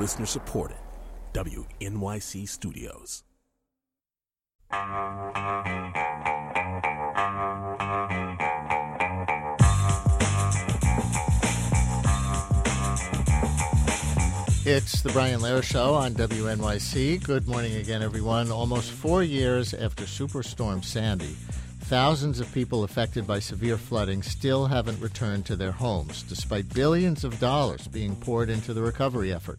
Listener supported. WNYC Studios. It's the Brian Lehrer Show on WNYC. Good morning again, everyone. Almost four years after Superstorm Sandy, thousands of people affected by severe flooding still haven't returned to their homes, despite billions of dollars being poured into the recovery effort.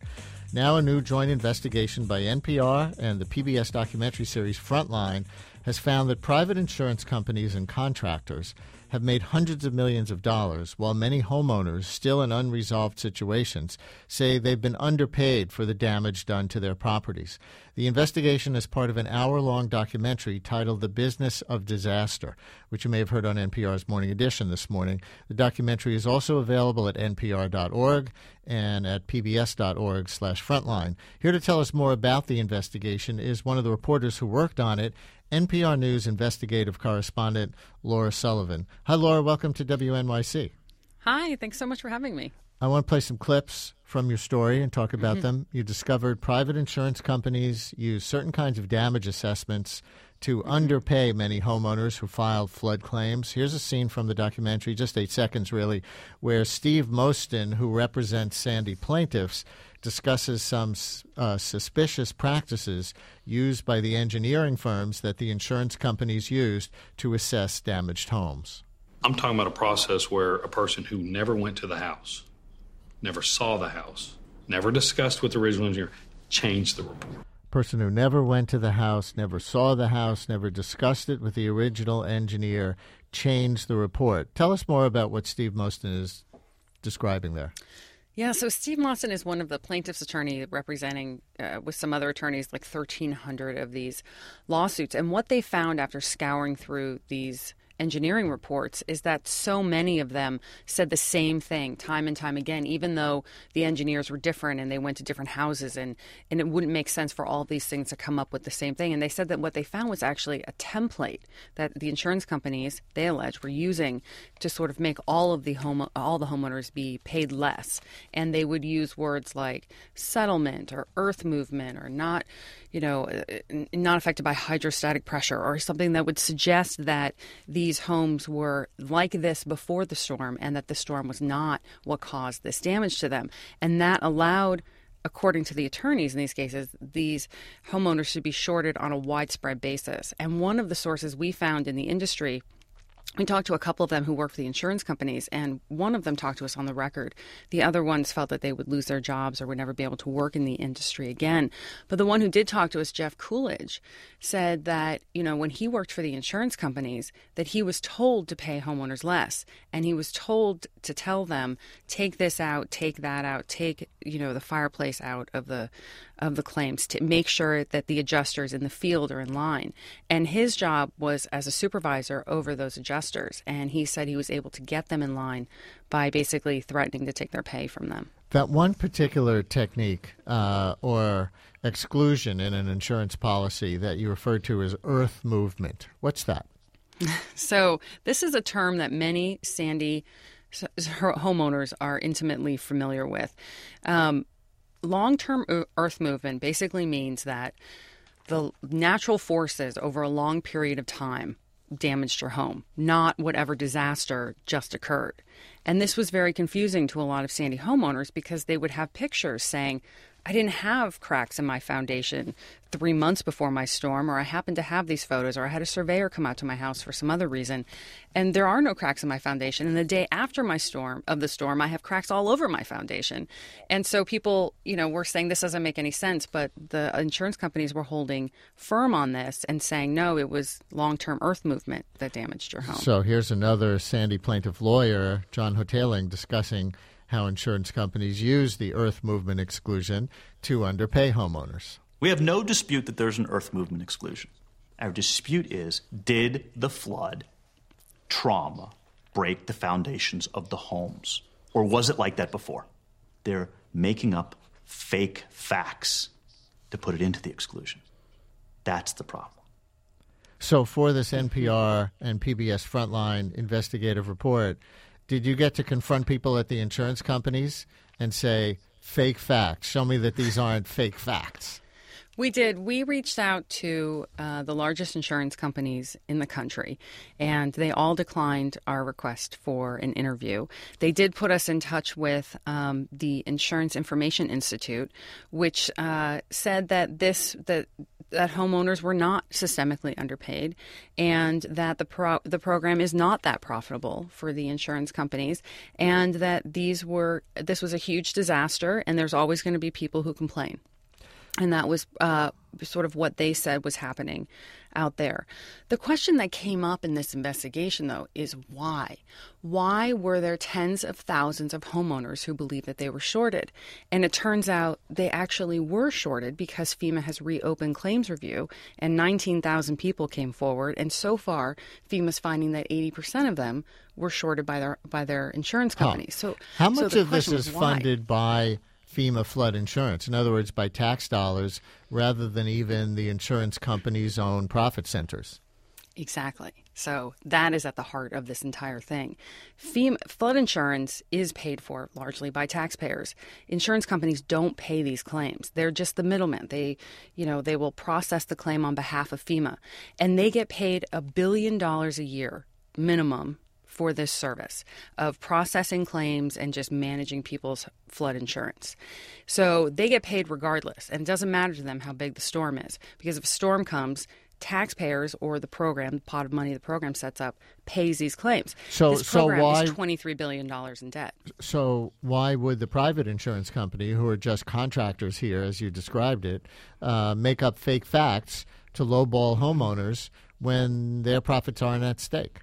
Now, a new joint investigation by NPR and the PBS documentary series Frontline has found that private insurance companies and contractors have made hundreds of millions of dollars, while many homeowners, still in unresolved situations, say they've been underpaid for the damage done to their properties. The investigation is part of an hour long documentary titled The Business of Disaster, which you may have heard on NPR's Morning Edition this morning. The documentary is also available at npr.org and at pbs.org slash frontline. Here to tell us more about the investigation is one of the reporters who worked on it NPR News investigative correspondent Laura Sullivan. Hi, Laura. Welcome to WNYC. Hi. Thanks so much for having me. I want to play some clips from your story and talk about mm-hmm. them. You discovered private insurance companies use certain kinds of damage assessments to mm-hmm. underpay many homeowners who filed flood claims. Here's a scene from the documentary, just eight seconds really, where Steve Mostyn, who represents Sandy plaintiffs, discusses some uh, suspicious practices used by the engineering firms that the insurance companies used to assess damaged homes. I'm talking about a process where a person who never went to the house, never saw the house, never discussed with the original engineer, changed the report. Person who never went to the house, never saw the house, never discussed it with the original engineer, changed the report. Tell us more about what Steve Mostyn is describing there. Yeah, so Steve Lawson is one of the plaintiff's attorney representing, uh, with some other attorneys, like 1,300 of these lawsuits. And what they found after scouring through these engineering reports is that so many of them said the same thing time and time again, even though the engineers were different and they went to different houses and, and it wouldn't make sense for all these things to come up with the same thing. And they said that what they found was actually a template that the insurance companies, they allege, were using to sort of make all of the home all the homeowners be paid less. And they would use words like settlement or earth movement or not you know, uh, not affected by hydrostatic pressure or something that would suggest that these homes were like this before the storm and that the storm was not what caused this damage to them. And that allowed according to the attorneys in these cases, these homeowners should be shorted on a widespread basis. And one of the sources we found in the industry we talked to a couple of them who work for the insurance companies, and one of them talked to us on the record. The other ones felt that they would lose their jobs or would never be able to work in the industry again. But the one who did talk to us, Jeff Coolidge, said that, you know, when he worked for the insurance companies, that he was told to pay homeowners less. And he was told to tell them, take this out, take that out, take, you know, the fireplace out of the of the claims to make sure that the adjusters in the field are in line. And his job was as a supervisor over those adjusters. And he said he was able to get them in line by basically threatening to take their pay from them. That one particular technique uh, or exclusion in an insurance policy that you referred to as earth movement, what's that? so, this is a term that many Sandy homeowners are intimately familiar with. Um, long term earth movement basically means that the natural forces over a long period of time damaged your home, not whatever disaster just occurred. And this was very confusing to a lot of Sandy homeowners because they would have pictures saying, I didn't have cracks in my foundation three months before my storm, or I happened to have these photos, or I had a surveyor come out to my house for some other reason, and there are no cracks in my foundation. And the day after my storm of the storm, I have cracks all over my foundation. And so people, you know, were saying this doesn't make any sense, but the insurance companies were holding firm on this and saying no, it was long-term earth movement that damaged your home. So here's another Sandy plaintiff lawyer, John Hotaling, discussing how insurance companies use the earth movement exclusion to underpay homeowners. We have no dispute that there's an earth movement exclusion. Our dispute is did the flood trauma break the foundations of the homes? Or was it like that before? They're making up fake facts to put it into the exclusion. That's the problem. So, for this NPR and PBS Frontline investigative report, did you get to confront people at the insurance companies and say, fake facts. Show me that these aren't fake facts. We did. We reached out to uh, the largest insurance companies in the country, and they all declined our request for an interview. They did put us in touch with um, the Insurance Information Institute, which uh, said that this that that homeowners were not systemically underpaid, and that the pro- the program is not that profitable for the insurance companies, and that these were this was a huge disaster, and there's always going to be people who complain and that was uh, sort of what they said was happening out there. The question that came up in this investigation, though, is why? Why were there tens of thousands of homeowners who believed that they were shorted? And it turns out they actually were shorted because FEMA has reopened claims review and 19,000 people came forward. And so far, FEMA's finding that 80% of them were shorted by their by their insurance companies. Huh. So, how much so of this is funded by FEMA flood insurance. In other words, by tax dollars rather than even the insurance company's own profit centers. Exactly. So that is at the heart of this entire thing. FEMA, flood insurance is paid for largely by taxpayers. Insurance companies don't pay these claims. They're just the middlemen. They, you know, they will process the claim on behalf of FEMA, and they get paid a billion dollars a year minimum for this service of processing claims and just managing people's flood insurance. So they get paid regardless, and it doesn't matter to them how big the storm is because if a storm comes, taxpayers or the program, the pot of money the program sets up, pays these claims. So, this program so why is twenty three billion dollars in debt? So why would the private insurance company, who are just contractors here, as you described it, uh, make up fake facts to lowball homeowners when their profits aren't at stake?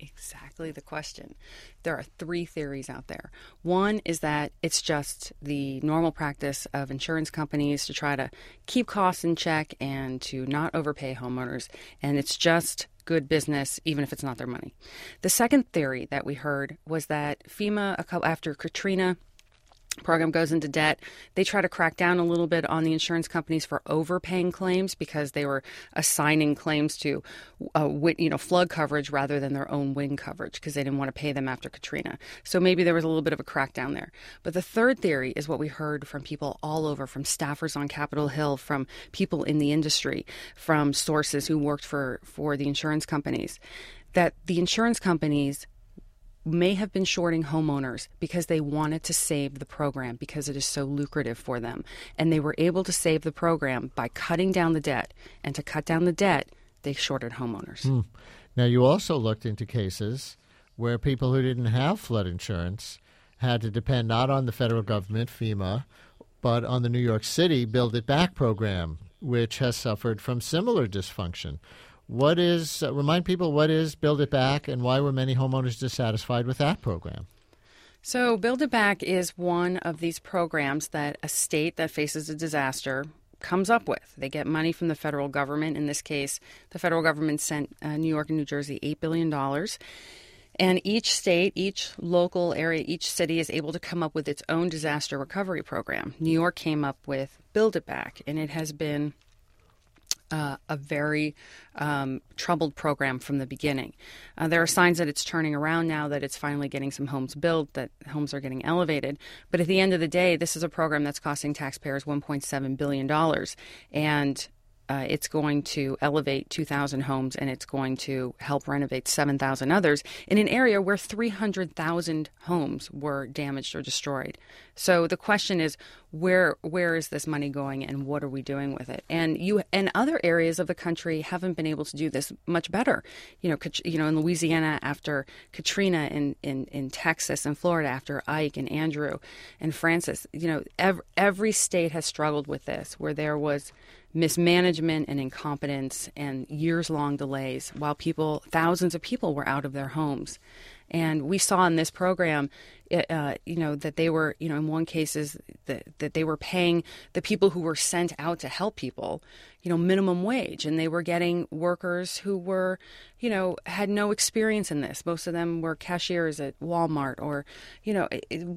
Exactly the question. There are three theories out there. One is that it's just the normal practice of insurance companies to try to keep costs in check and to not overpay homeowners, and it's just good business even if it's not their money. The second theory that we heard was that FEMA after Katrina program goes into debt. They try to crack down a little bit on the insurance companies for overpaying claims because they were assigning claims to, uh, you know, flood coverage rather than their own wind coverage because they didn't want to pay them after Katrina. So maybe there was a little bit of a crackdown there. But the third theory is what we heard from people all over, from staffers on Capitol Hill, from people in the industry, from sources who worked for for the insurance companies, that the insurance companies may have been shorting homeowners because they wanted to save the program because it is so lucrative for them. And they were able to save the program by cutting down the debt. And to cut down the debt, they shorted homeowners. Hmm. Now, you also looked into cases where people who didn't have flood insurance had to depend not on the federal government, FEMA, but on the New York City Build It Back program, which has suffered from similar dysfunction. What is, uh, remind people what is Build It Back and why were many homeowners dissatisfied with that program? So, Build It Back is one of these programs that a state that faces a disaster comes up with. They get money from the federal government. In this case, the federal government sent uh, New York and New Jersey $8 billion. And each state, each local area, each city is able to come up with its own disaster recovery program. New York came up with Build It Back, and it has been uh, a very um, troubled program from the beginning. Uh, there are signs that it's turning around now, that it's finally getting some homes built, that homes are getting elevated. But at the end of the day, this is a program that's costing taxpayers $1.7 billion. And uh, it's going to elevate 2,000 homes and it's going to help renovate 7,000 others in an area where 300,000 homes were damaged or destroyed. So the question is, where where is this money going and what are we doing with it? And you and other areas of the country haven't been able to do this much better. You know, you know, in Louisiana after Katrina, in in, in Texas and Florida after Ike and Andrew and Frances. You know, every, every state has struggled with this, where there was mismanagement and incompetence and years long delays while people, thousands of people were out of their homes. And we saw in this program, uh, you know, that they were, you know, in one cases that, that they were paying the people who were sent out to help people, you know, minimum wage, and they were getting workers who were, you know, had no experience in this. Most of them were cashiers at Walmart or, you know,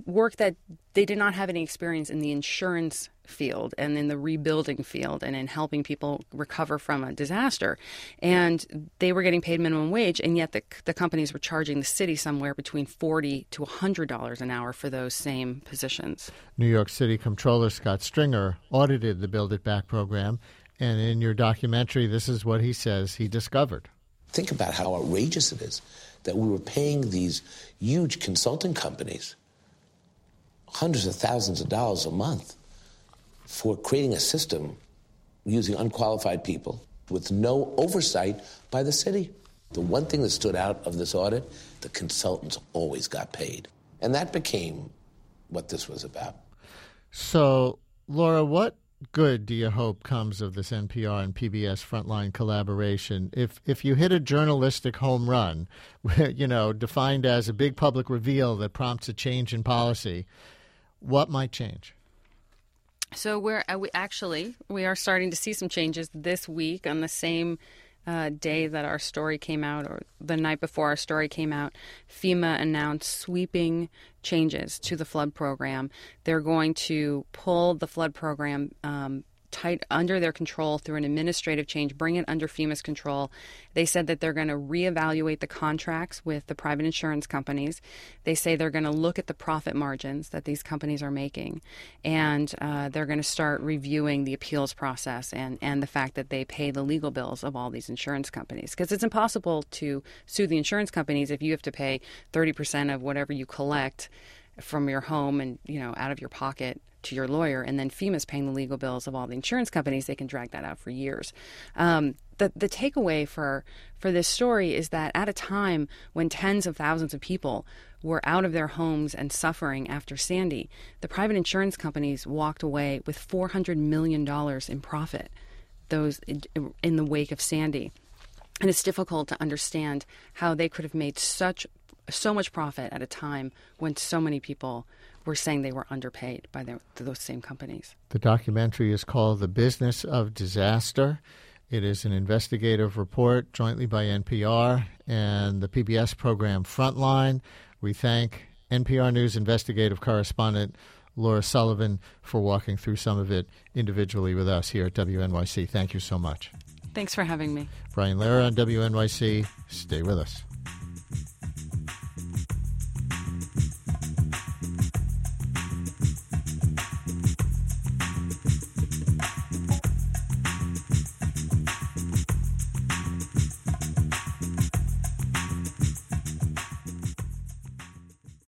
work that they did not have any experience in the insurance field and in the rebuilding field and in helping people recover from a disaster. And they were getting paid minimum wage, and yet the, the companies were charging the city somewhere between 40 to $100 an hour for those same positions. New York City Comptroller Scott Stringer audited the Build It Back program, and in your documentary, this is what he says he discovered. Think about how outrageous it is that we were paying these huge consulting companies hundreds of thousands of dollars a month for creating a system using unqualified people with no oversight by the city. The one thing that stood out of this audit, the consultants always got paid. And that became what this was about. So, Laura, what good do you hope comes of this NPR and PBS frontline collaboration? If if you hit a journalistic home run, you know, defined as a big public reveal that prompts a change in policy, what might change? So we're uh, we actually we are starting to see some changes this week on the same uh, day that our story came out, or the night before our story came out, FEMA announced sweeping changes to the flood program. They're going to pull the flood program um, tight under their control through an administrative change, bring it under FEMA's control. They said that they're going to reevaluate the contracts with the private insurance companies. They say they're going to look at the profit margins that these companies are making, and uh, they're going to start reviewing the appeals process and, and the fact that they pay the legal bills of all these insurance companies. Because it's impossible to sue the insurance companies if you have to pay 30% of whatever you collect from your home and you know out of your pocket to your lawyer, and then FEMA's paying the legal bills of all the insurance companies. They can drag that out for years. Um, the the takeaway for for this story is that at a time when tens of thousands of people were out of their homes and suffering after Sandy, the private insurance companies walked away with four hundred million dollars in profit. Those in, in the wake of Sandy. And it's difficult to understand how they could have made such so much profit at a time when so many people were saying they were underpaid by their, those same companies. The documentary is called The Business of Disaster. It is an investigative report jointly by NPR and the PBS program Frontline. We thank NPR News investigative correspondent Laura Sullivan for walking through some of it individually with us here at WNYC. Thank you so much. Thanks for having me. Brian Lehrer on WNYC. Stay with us.